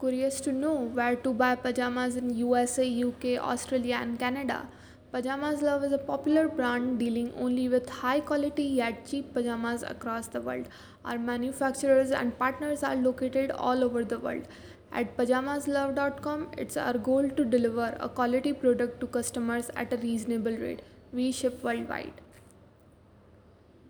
Curious to know where to buy pajamas in USA, UK, Australia, and Canada? Pajamas Love is a popular brand dealing only with high quality yet cheap pajamas across the world. Our manufacturers and partners are located all over the world. At pajamaslove.com, it's our goal to deliver a quality product to customers at a reasonable rate. We ship worldwide.